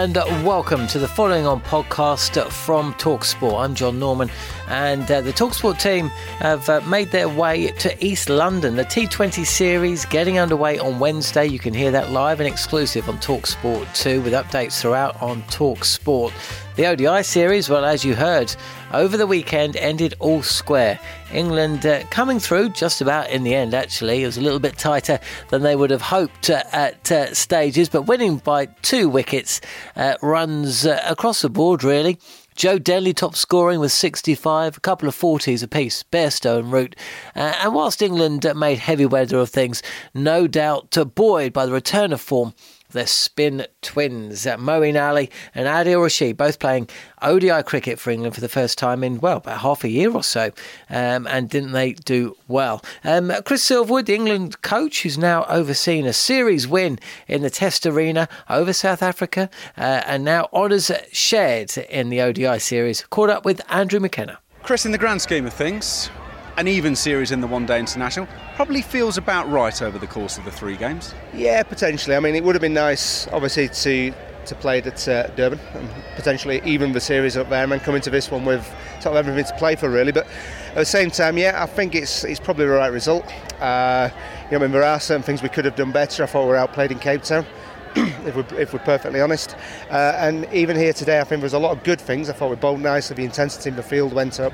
And welcome to the following on podcast from Talksport. I'm John Norman, and uh, the Talksport team have uh, made their way to East London. The T20 series getting underway on Wednesday. You can hear that live and exclusive on Talksport 2 with updates throughout on Talksport. The ODI series, well, as you heard, over the weekend ended all square. England uh, coming through just about in the end, actually. It was a little bit tighter than they would have hoped uh, at uh, stages, but winning by two wickets uh, runs uh, across the board, really. Joe Denley top scoring with 65, a couple of 40s apiece, Bairstow Root. Uh, and whilst England uh, made heavy weather of things, no doubt buoyed by the return of form the spin twins, uh, Moeen Ali and Adil Rashid, both playing ODI cricket for England for the first time in, well, about half a year or so. Um, and didn't they do well? Um, Chris Silverwood, the England coach, who's now overseen a series win in the Test Arena over South Africa uh, and now honours shared in the ODI series, caught up with Andrew McKenna. Chris, in the grand scheme of things, an even series in the one day international probably feels about right over the course of the three games. Yeah, potentially. I mean, it would have been nice, obviously, to to play at uh, Durban and potentially even the series up there and then into this one with sort of everything to play for, really. But at the same time, yeah, I think it's it's probably the right result. Uh, you know, I mean, there are certain things we could have done better. I thought we were outplayed in Cape Town. if, we're, if we're perfectly honest. Uh, and even here today, I think there's a lot of good things. I thought we bowled nicely, the intensity in the field went up.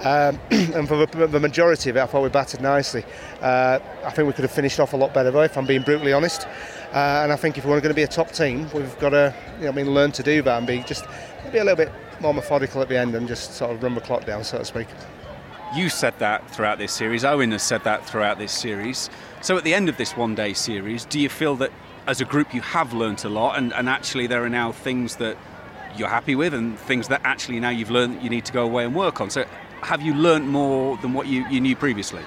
Um, and for the, the, majority of it, I thought we batted nicely. Uh, I think we could have finished off a lot better, though, if I'm being brutally honest. Uh, and I think if we're going to be a top team, we've got to you know, I mean, learn to do that and be just be a little bit more methodical at the end and just sort of run the clock down, so to speak. You said that throughout this series. Eoin has said that throughout this series. So at the end of this one day series, do you feel that as a group you have learnt a lot and, and actually there are now things that you're happy with and things that actually now you've learned that you need to go away and work on. So have you learnt more than what you, you knew previously?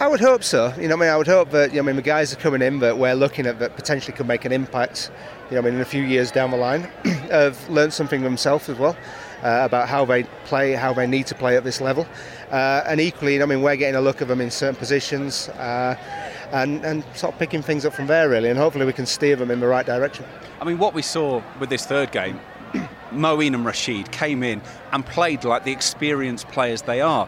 I would hope so. You know, I mean, I would hope that you know, I mean, the guys are coming in that we're looking at that potentially could make an impact. You know, I mean, in a few years down the line, have learned something themselves as well uh, about how they play, how they need to play at this level, uh, and equally, you know, I mean, we're getting a look at them in certain positions. Uh, and, and sort of picking things up from there, really, and hopefully we can steer them in the right direction. I mean, what we saw with this third game, Moeen and Rashid came in and played like the experienced players they are.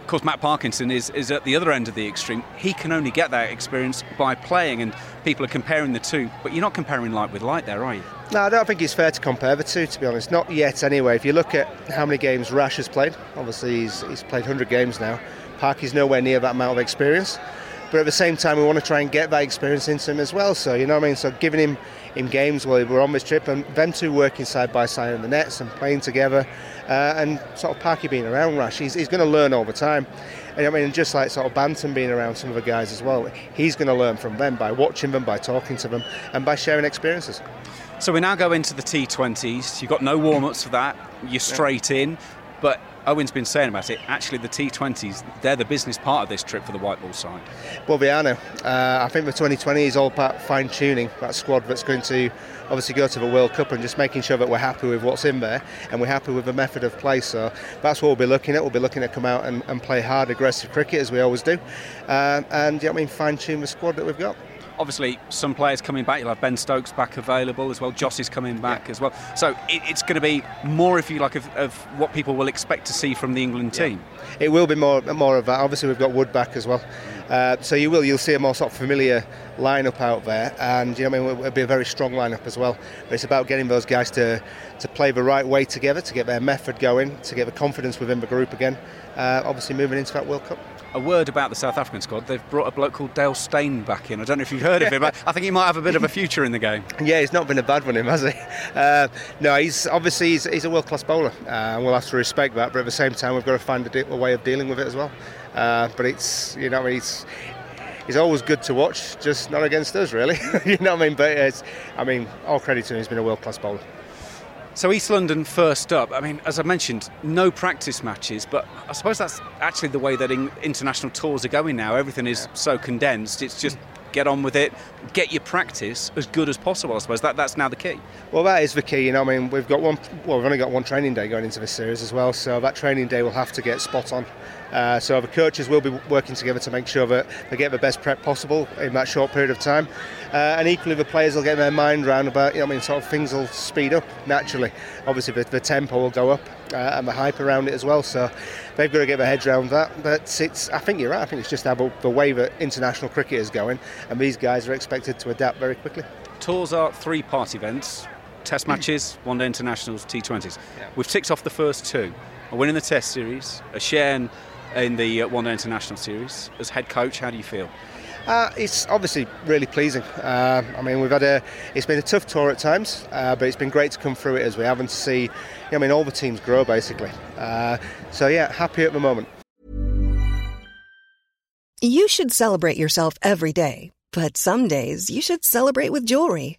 Of course, Matt Parkinson is, is at the other end of the extreme. He can only get that experience by playing, and people are comparing the two. But you're not comparing light with light there, are you? No, I don't think it's fair to compare the two, to be honest. Not yet, anyway. If you look at how many games Rash has played, obviously he's, he's played 100 games now. Park is nowhere near that amount of experience but at the same time we want to try and get that experience into him as well. So you know what I mean. So giving him in games while we're on this trip and them two working side by side in the nets and playing together, uh, and sort of Parky being around Rash, he's, he's going to learn all the time. And I mean, just like sort of Banton being around some of the guys as well, he's going to learn from them by watching them, by talking to them, and by sharing experiences. So we now go into the T20s. You've got no warm ups for that. You're straight in. But Eoin's been saying about it. Actually, the T20s, they're the business part of this trip for the white ball side. Well, we are now. Uh, I think the 2020 is all about fine tuning that squad that's going to obviously go to the World Cup and just making sure that we're happy with what's in there and we're happy with the method of play. So that's what we'll be looking at. We'll be looking to come out and, and play hard, aggressive cricket as we always do, uh, and you know, I mean fine tune the squad that we've got obviously some players coming back. You'll have Ben Stokes back available as well. Joss is coming back yeah. as well. So it, it's going to be more, if you like, of, of, what people will expect to see from the England team. Yeah. It will be more more of that. Obviously, we've got Wood back as well. Uh, so you will you'll see a more sort of familiar lineup out there, and you know I mean it'll be a very strong lineup as well. But it's about getting those guys to to play the right way together, to get their method going, to get the confidence within the group again. Uh, obviously, moving into that World Cup a word about the South African squad. They've brought a bloke called Dale Steyn back in. I don't know if you've heard of him, but I think he might have a bit of a future in the game. Yeah, he's not been a bad one, him, has he? Uh, no, he's obviously he's, he's a world class bowler, uh, and we'll have to respect that. But at the same time, we've got to find a, de- a way of dealing with it as well. Uh, but it's you know he's he's always good to watch, just not against us really. you know what I mean? But it's, I mean, all credit to him. He's been a world class bowler. So East London first up. I mean, as I mentioned, no practice matches, but I suppose that's actually the way that in international tours are going now. Everything is so condensed. It's just get on with it, get your practice as good as possible. I suppose that that's now the key. Well, that is the key. You know, I mean, we've got one. Well, we've only got one training day going into this series as well, so that training day will have to get spot on. Uh, so the coaches will be working together to make sure that they get the best prep possible in that short period of time. Uh, and equally, the players will get their mind round about, you know, I mean, sort of things will speed up naturally. Obviously, the, the tempo will go up uh, and the hype around it as well. So they've got to get their heads around that. But it's, I think you're right. I think it's just how the way that international cricket is going, and these guys are expected to adapt very quickly. Tours are three-part events: Test matches, One-Day Internationals, T20s. Yeah. We've ticked off the first two: a win in the Test series, a share in, in the uh, One-Day International series. As head coach, how do you feel? Uh, it's obviously really pleasing. Uh, I mean, we've had a. It's been a tough tour at times, uh, but it's been great to come through it as we have and to see. You know, I mean, all the teams grow basically. Uh, so yeah, happy at the moment. You should celebrate yourself every day, but some days you should celebrate with jewelry.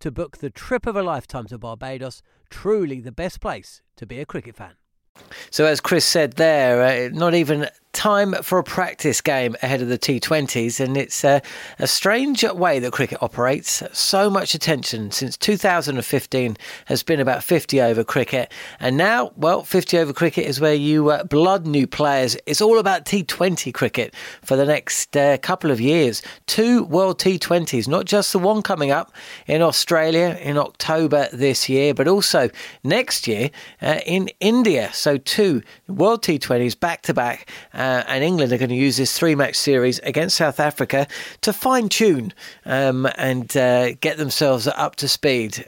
to book the trip of a lifetime to Barbados. Truly the best place to be a cricket fan. So, as Chris said there, uh, not even time for a practice game ahead of the T20s, and it's a, a, strange way that cricket operates. So much attention since 2015 has been about 50 over cricket, and now, well, 50 over cricket is where you uh, blood new players. It's all about T20 cricket for the next uh, couple of years. Two World T20s, not just the one coming up in Australia in October this year, but also next year uh, in India. So, two World T20s back to back uh, and England are going to use this three match series against South Africa to fine tune um, and uh, get themselves up to speed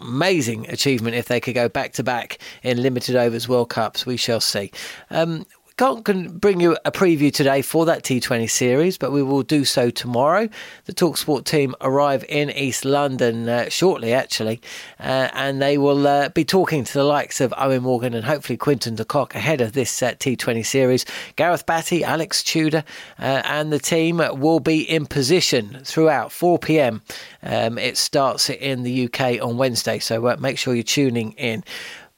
amazing achievement if they could go back to back in limited overs World Cups. We shall see. Um, can't bring you a preview today for that T20 series, but we will do so tomorrow. The Talksport team arrive in East London uh, shortly, actually, uh, and they will uh, be talking to the likes of Eoin Morgan and hopefully Quinton de Kock ahead of this uh, T20 series. Gareth Batty, Alex Tudor, uh, and the team will be in position throughout 4 pm. Um, it starts in the UK on Wednesday, so uh, make sure you're tuning in.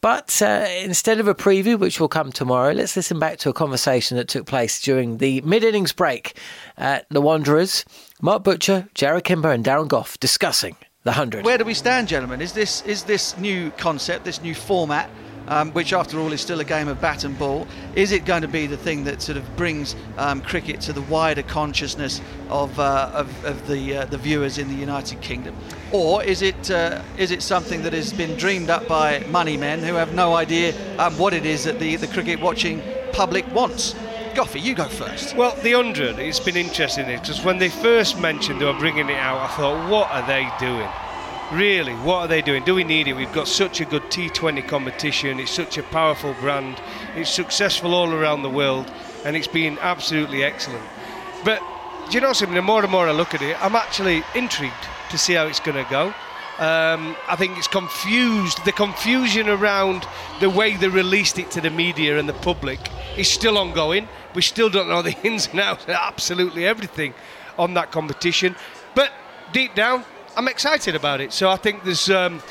But uh, instead of a preview, which will come tomorrow, let's listen back to a conversation that took place during the mid innings break at the Wanderers. Mark Butcher, Jarrod Kimber, and Darren Gough discussing the 100. Where do we stand, gentlemen? Is this, is this new concept, this new format, um, which after all is still a game of bat and ball. Is it going to be the thing that sort of brings um, cricket to the wider consciousness of, uh, of, of, the, uh, the viewers in the United Kingdom? Or is it, uh, is it something that has been dreamed up by money men who have no idea um, what it is that the, the cricket watching public wants? Goughy, you go first. Well, the 100, it's been interesting because when they first mentioned they were bringing it out, I thought, what are they doing? Really, what are they doing? Do we need it? We've got such a good T20 competition. It's such a powerful brand. It's successful all around the world, and it's been absolutely excellent. But do you know something? The more and more I look at it, I'm actually intrigued to see how it's going to go. Um, I think it's confused. The confusion around the way they released it to the media and the public is still ongoing. We still don't know the ins and outs, absolutely everything on that competition. But deep down, I'm excited about it. So I think there's um,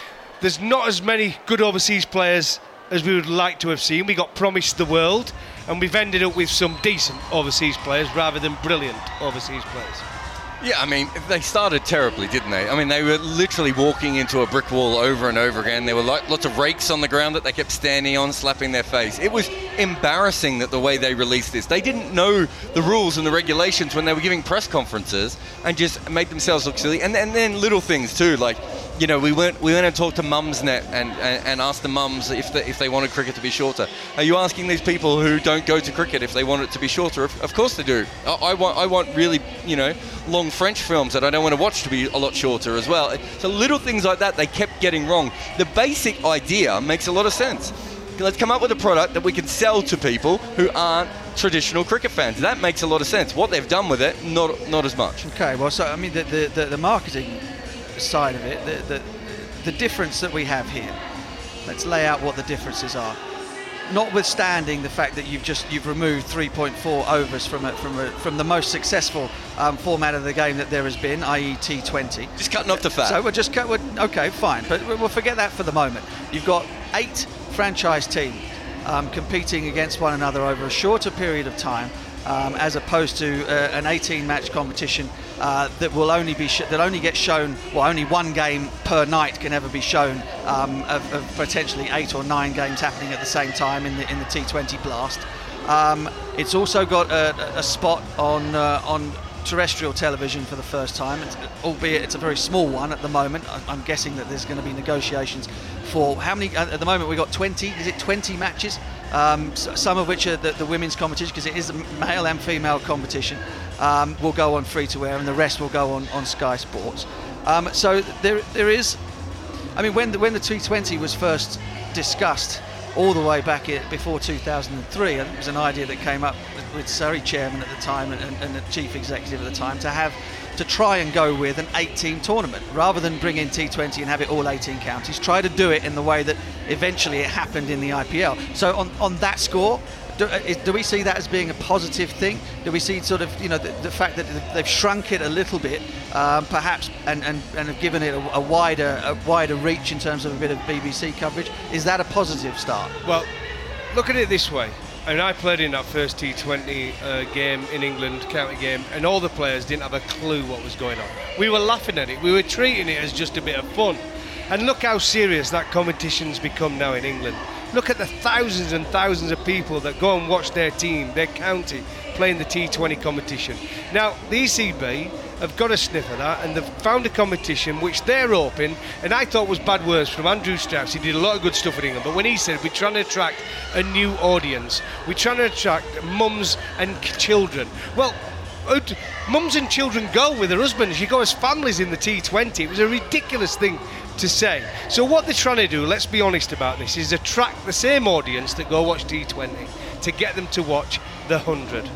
there's not as many good overseas players as we would like to have seen. We got promised the world, and we've ended up with some decent overseas players rather than brilliant overseas players. Yeah, I mean, they started terribly, didn't they? I mean, they were literally walking into a brick wall over and over again. There were lots of rakes on the ground that they kept standing on, slapping their face. It was embarrassing that the way they released this. They didn't know the rules and the regulations when they were giving press conferences and just made themselves look silly. And, and then little things too, like you know, we went we went and talked to Mumsnet and, and, and asked the mums if they, if they wanted cricket to be shorter. Are you asking these people who don't go to cricket if they want it to be shorter? Of, of course they do. I, I, want I want really you know long French films that I don't want to watch to be a lot shorter as well. So little things like that they kept getting wrong. The basic idea makes a lot of sense. Let's come up with a product that we can sell to people who aren't traditional cricket fans. That makes a lot of sense. What they've done with it, not not as much. Okay, well, so I mean, the the, the, the marketing side of it, the, the, the difference that we have here. Let's lay out what the differences are. Notwithstanding the fact that you've just you've removed 3.4 overs from a, from a, from the most successful um, format of the game that there has been, i.e. T20. Just cutting off the fat. So we're just cut. We're, okay, fine, but we'll forget that for the moment. You've got eight franchise teams um, competing against one another over a shorter period of time, um, as opposed to uh, an 18-match competition uh, that will only be sh- that only gets shown. Well, only one game per night can ever be shown um, of, of, potentially eight or nine games happening at the same time in the in the T20 blast. Um, it's also got a, a spot on uh, on terrestrial television for the first time, it's, albeit it's a very small one at the moment. I'm guessing that there's going to be negotiations for how many. At the moment, we've got 20. Is it 20 matches? Um, some of which are the, the women's competition because it is a male and female competition um, will go on free to air, and the rest will go on, on Sky Sports. Um, so there, there is. I mean, when the, when the T20 was first discussed, all the way back before 2003, and it was an idea that came up with, with Surrey chairman at the time and, and, and the chief executive at the time to have to try and go with an 18 team tournament rather than bring in T20 and have it all 18 counties. Try to do it in the way that eventually it happened in the IPL. So on on that score, do, uh, do, we see that as being a positive thing? Do we see sort of you know the, the fact that they've shrunk it a little bit, um, perhaps, and, and, and have given it a, a, wider a wider reach in terms of a bit of BBC coverage? Is that a positive start? Well, look at it this way: and I played in that first T20 uh, game in England, county game, and all the players didn't have a clue what was going on. We were laughing at it. We were treating it as just a bit of fun. And look how serious that competition's become now in England. Look at the thousands and thousands of people that go and watch their team, their county, playing the T20 competition. Now, the ECB have got a sniff of that and they've found a competition which they're open and I thought was bad words from Andrew Strauss. He did a lot of good stuff with England, but when he said we're trying to attract a new audience, we're trying to attract mums and children. Well, mums and children go with their husbands. You go as families in the T20. It was a ridiculous thing to say. So what they're trying to do, let's be honest about this, is attract the same audience that go watch T20 to get them to watch the 100.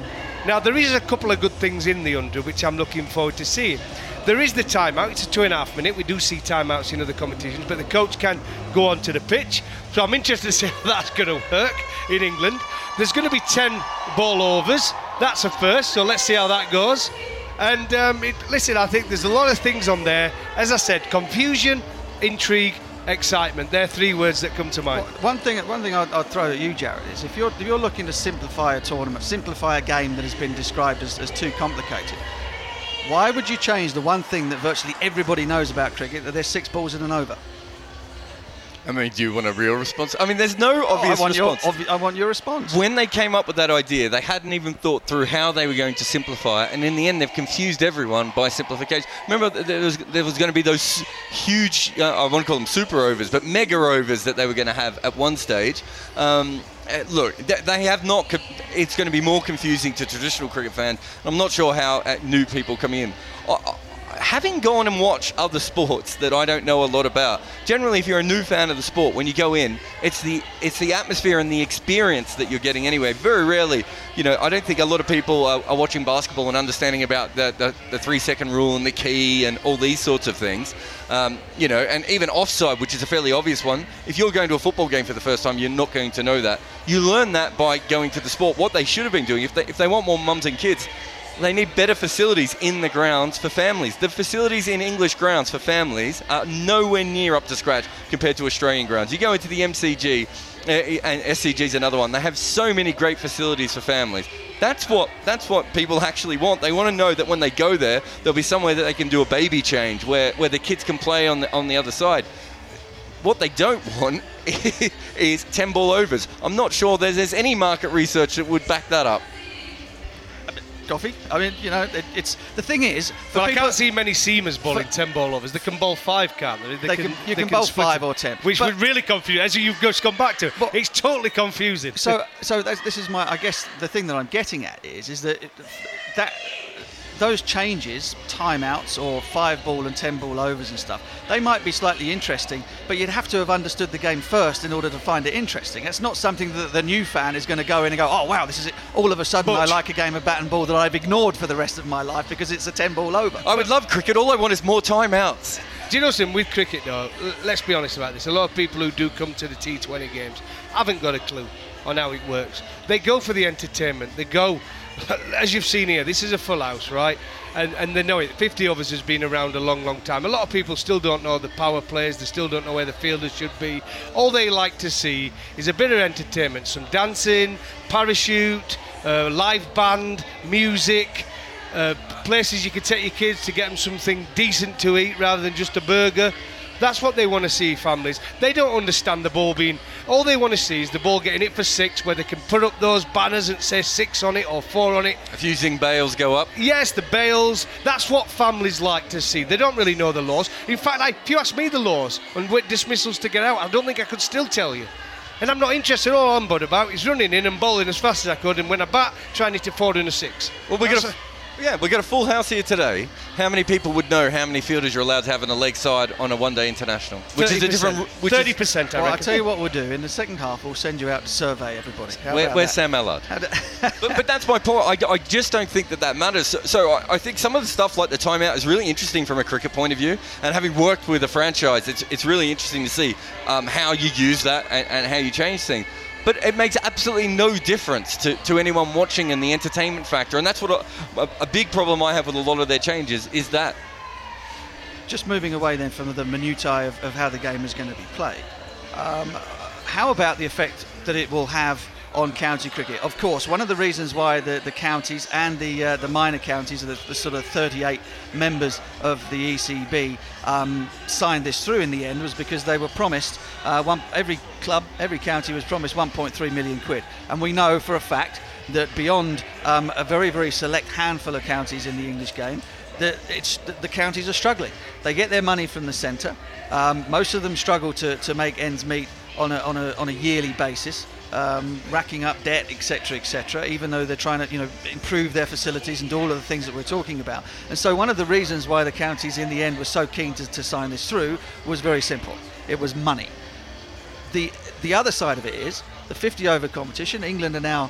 Now there is a couple of good things in the under which I'm looking forward to seeing. There is the timeout, it's a two and a half minute. We do see timeouts in other competitions, but the coach can go onto the pitch. So I'm interested to see how that's going to work in England. There's going to be 10 ball overs. That's a first, so let's see how that goes. And um, it, listen, I think there's a lot of things on there. As I said, confusion, intrigue, excitement. They're three words that come to mind. Well, one thing, one thing I'd, I'd, throw at you, Jarrod, is if you're if you're looking to simplify a tournament, simplify a game that has been described as, as too complicated. Why would you change the one thing that virtually everybody knows about cricket, that there's six balls in an over? I mean, do you want a real response? I mean, there's no obvious oh, I response. Your, obvi- I want your response. When they came up with that idea, they hadn't even thought through how they were going to simplify it, and in the end, they've confused everyone by simplification. Remember, there was, there was going to be those huge, uh, I want to call them super overs, but mega overs that they were going to have at one stage. Um, uh, look, they have not. It's going to be more confusing to traditional cricket fans. I'm not sure how uh, new people coming in having gone and watched other sports that I don't know a lot about, generally, if you're a new fan of the sport, when you go in, it's the it's the atmosphere and the experience that you're getting anyway. Very rarely, you know, I don't think a lot of people are, are watching basketball and understanding about the, the, the, three second rule and the key and all these sorts of things. Um, you know, and even offside, which is a fairly obvious one. If you're going to a football game for the first time, you're not going to know that. You learn that by going to the sport. What they should have been doing, if they, if they want more mums and kids, they need better facilities in the grounds for families. The facilities in English grounds for families are nowhere near up to scratch compared to Australian grounds. You go into the MCG, uh, and SCG is another one. They have so many great facilities for families. That's what that's what people actually want. They want to know that when they go there, there'll be somewhere that they can do a baby change, where where the kids can play on the on the other side. What they don't want is 10 ball overs. I'm not sure there's, there's any market research that would back that up Goughy. I mean, you know, it, it's the thing is. Well, I can't see many seamers bowling ten ball overs. They can bowl five, can't they? They, they can, You they can, bowl five or ten, which would really confuse. As you've just gone back to, but, it's totally confusing. So, so this is my. I guess the thing that I'm getting at is, is that that those changes, timeouts or five ball and ten ball overs and stuff, they might be slightly interesting, but you'd have to have understood the game first in order to find it interesting. It's not something that the new fan is going to go in and go, oh wow, this is it. All of a sudden, I like a game of bat and ball that I've ignored for the rest of my life because it's a ten ball over. I would love cricket. All I want is more timeouts. Do you know something with cricket though? Let's be honest about this. A lot of people who do come to the T20 games haven't got a clue on how it works. They go for the entertainment. They go as you've seen here, this is a full house, right? And, and they know it. 50 overs has been around a long, long time. A lot of people still don't know the power plays. They still don't know where the fielders should be. All they like to see is a bit of entertainment, some dancing, parachute, uh, live band, music. Uh, places you could take your kids to get them something decent to eat rather than just a burger. That's what they want to see, families. They don't understand the ball being. All they want to see is the ball getting it for six, where they can put up those banners and say six on it or four on it. If using bails go up. Yes, the bails. That's what families like to see. They don't really know the laws. In fact, like, if you ask me the laws and what dismissals to get out, I don't think I could still tell you. And I'm not interested. All I'm bothered about is running in and bowling as fast as I could, and when I bat, trying to hit a four and a six. Well, we're going to. Yeah, we've got a full house here today. How many people would know how many fielders you're allowed to have on the leg side on a one-day international? Which 30%. is a different. Thirty percent. Well, I'll tell you what we'll do. In the second half, we'll send you out to survey everybody. Where, where's Sam Allard? but, but, that's my point. I, I, just don't think that that matters. So, so I, I, think some of the stuff like the timeout is really interesting from a cricket point of view. And having worked with a franchise, it's, it's really interesting to see um, how you use that and, and how you change things but it makes absolutely no difference to, to anyone watching and the entertainment factor. And that's what a, a, big problem I have with a lot of their changes is that. Just moving away then from the minutiae of, of how the game is going to be played, um, how about the effect that it will have on county cricket. Of course, one of the reasons why the, the counties and the uh, the minor counties, the, the sort of 38 members of the ECB, um, signed this through in the end was because they were promised uh, one, every club, every county was promised 1.3 million quid, and we know for a fact that beyond um, a very very select handful of counties in the English game, it's the counties are struggling. They get their money from the centre. Um, most of them struggle to, to make ends meet on a, on a, on a yearly basis um, racking up debt, etc., etc. Even though they're trying to, you know, improve their facilities and do all of the things that we're talking about. And so, one of the reasons why the counties, in the end, were so keen to, to sign this through was very simple. It was money. The the other side of it is the 50 over competition. England are now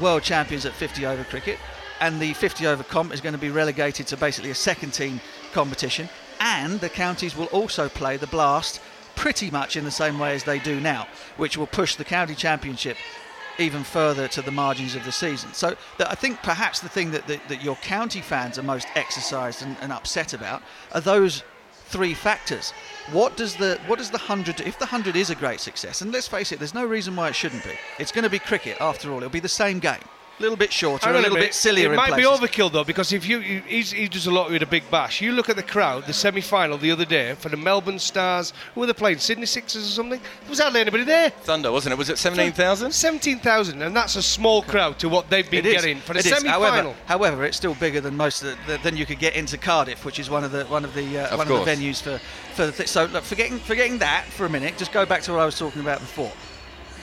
world champions at 50 over cricket, and the 50 over comp is going to be relegated to basically a second team competition. And the counties will also play the blast pretty much in the same way as they do now, which will push the county championship even further to the margins of the season. So I think perhaps the thing that, that, that your county fans are most exercised and, and, upset about are those three factors. What does the what does the hundred if the hundred is a great success? And let's face it, there's no reason why it shouldn't be. It's going to be cricket after all. It'll be the same game a little bit shorter, a little bit sillier. It might places. be overkill though, because if you, he, he does a lot with a big bash. You look at the crowd, the semi-final the other day for the Melbourne Stars. Who were they playing? Sydney Sixers or something? Was hardly anybody there. Thunder, wasn't it? Was it seventeen thousand? Seventeen thousand, and that's a small crowd to what they've been getting for the semi-final. However, however, it's still bigger than most of the, than you could get into Cardiff, which is one of the one of the uh, of one course. of the venues for for the. Th- so look, forgetting forgetting that for a minute, just go back to what I was talking about before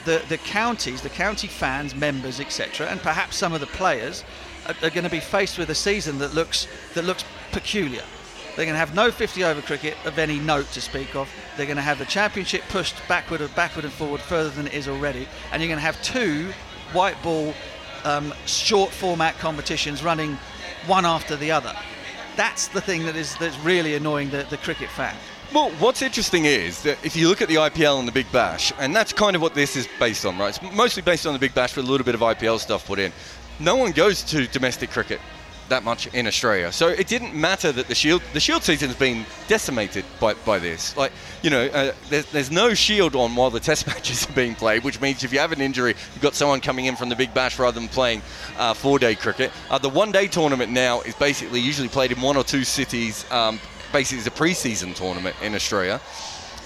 the, the counties, the county fans, members, etc., and perhaps some of the players are, are going to be faced with a season that looks that looks peculiar. They're going to have no 50 over cricket of any note to speak of. They're going to have the championship pushed backward and backward and forward further than it is already, and you're going to have two white ball um, short format competitions running one after the other. That's the thing that is that's really annoying the, the cricket fan. Well, what's interesting is that if you look at the IPL and the Big Bash, and that's kind of what this is based on, right? It's mostly based on the Big Bash with a little bit of IPL stuff put in. No one goes to domestic cricket that much in Australia. So it didn't matter that the Shield the Shield season's been decimated by, by this. Like you know, uh, there's, there's no Shield on while the Test matches are being played, which means if you have an injury, you've got someone coming in from the Big Bash rather than playing uh, four-day cricket. Uh, the one-day tournament now is basically usually played in one or two cities. Um, basically it's a pre-season tournament in Australia.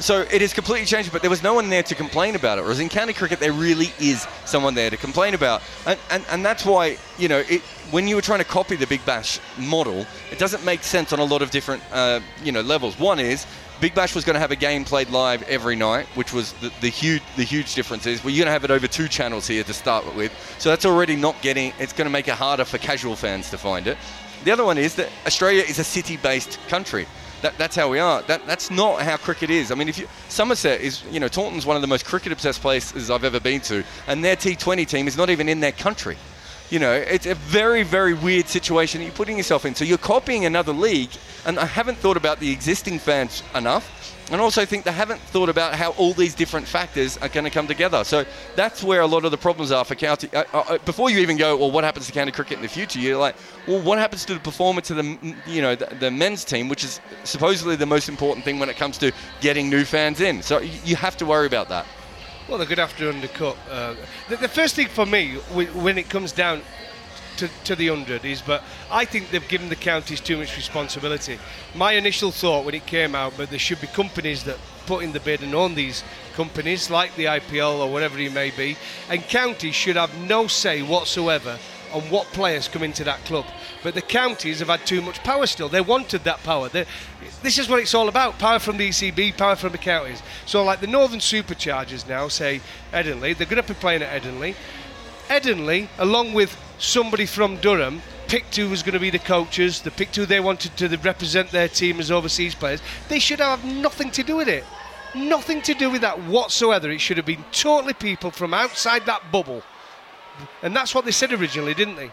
So it has completely changed, but there was no one there to complain about it. Whereas in county cricket, there really is someone there to complain about, and and, and that's why you know it, when you were trying to copy the Big Bash model, it doesn't make sense on a lot of different uh, you know levels. One is Big Bash was going to have a game played live every night, which was the, the huge the huge difference is you're going to have it over two channels here to start with, so that's already not getting. It's going to make it harder for casual fans to find it. The other one is that Australia is a city-based country. That, that's how we are. That, that's not how cricket is. I mean, if you Somerset is, you know, Taunton's one of the most cricket-obsessed places I've ever been to, and their T20 team is not even in their country. You know, it's a very, very weird situation that you're putting yourself in. So you're copying another league, and I haven't thought about the existing fans enough and also think they haven't thought about how all these different factors are going to come together. So that's where a lot of the problems are for county. Uh, uh, uh, before you even go, well, what happens to county cricket in the future? You're like, well, what happens to the performance of the, you know, the, the, men's team, which is supposedly the most important thing when it comes to getting new fans in. So you have to worry about that. Well, they're to have to undercut. Uh, the, the, first thing for me, when it comes down to, to the 100 is, but I think they've given the counties too much responsibility. My initial thought when it came out, but there should be companies that put in the bid and own these companies, like the IPL or whatever it may be, and counties should have no say whatsoever on what players come into that club. But the counties have had too much power still. They wanted that power. They're, this is what it's all about power from the ECB, power from the counties. So, like the Northern Superchargers now, say Headingley, they're going to be playing at Headingley. Headingley, along with somebody from Durham picked who was going to be the coaches, they picked who they wanted to represent their team as overseas players. They should have nothing to do with it. Nothing to do with that whatsoever. It should have been totally people from outside that bubble. And that's what they said originally, didn't they?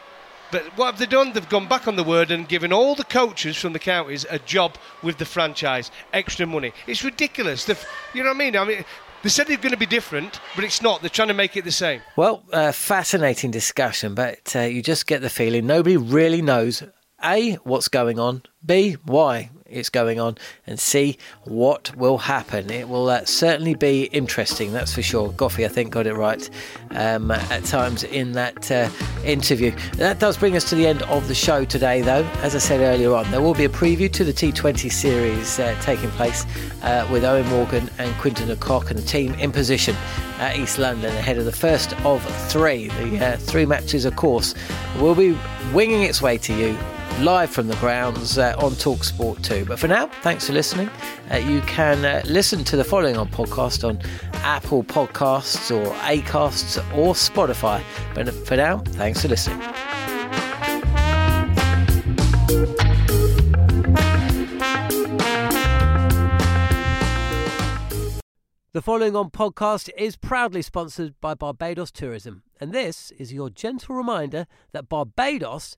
But what have they done? They've gone back on the word and given all the coaches from the counties a job with the franchise, extra money. It's ridiculous. They've, you know what I mean? I mean, they said they're going to be different, but it's not. They're trying to make it the same. Well, uh, fascinating discussion, but uh, you just get the feeling nobody really knows A, what's going on, B, why. It's going on and see what will happen. It will uh, certainly be interesting, that's for sure. Goughy, I think, got it right um, at times in that uh, interview. That does bring us to the end of the show today, though. As I said earlier on, there will be a preview to the T20 series uh, taking place uh, with Eoin Morgan and Quinton de Kock and the team in position at East London ahead of the first of three. The uh, three matches, of course, will be winging its way to you live from the grounds uh, on Talksport 2. But for now, thanks for listening. Uh, you can uh, listen to the following on podcast on Apple Podcasts or Acasts or Spotify. But for now, thanks for listening. The following on podcast is proudly sponsored by Barbados Tourism, and this is your gentle reminder that Barbados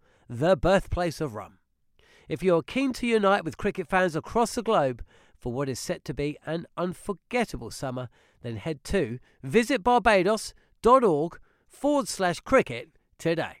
the birthplace of rum. If you're keen to unite with cricket fans across the globe for what is set to be an unforgettable summer, then head to visitbarbados.org forward slash cricket today.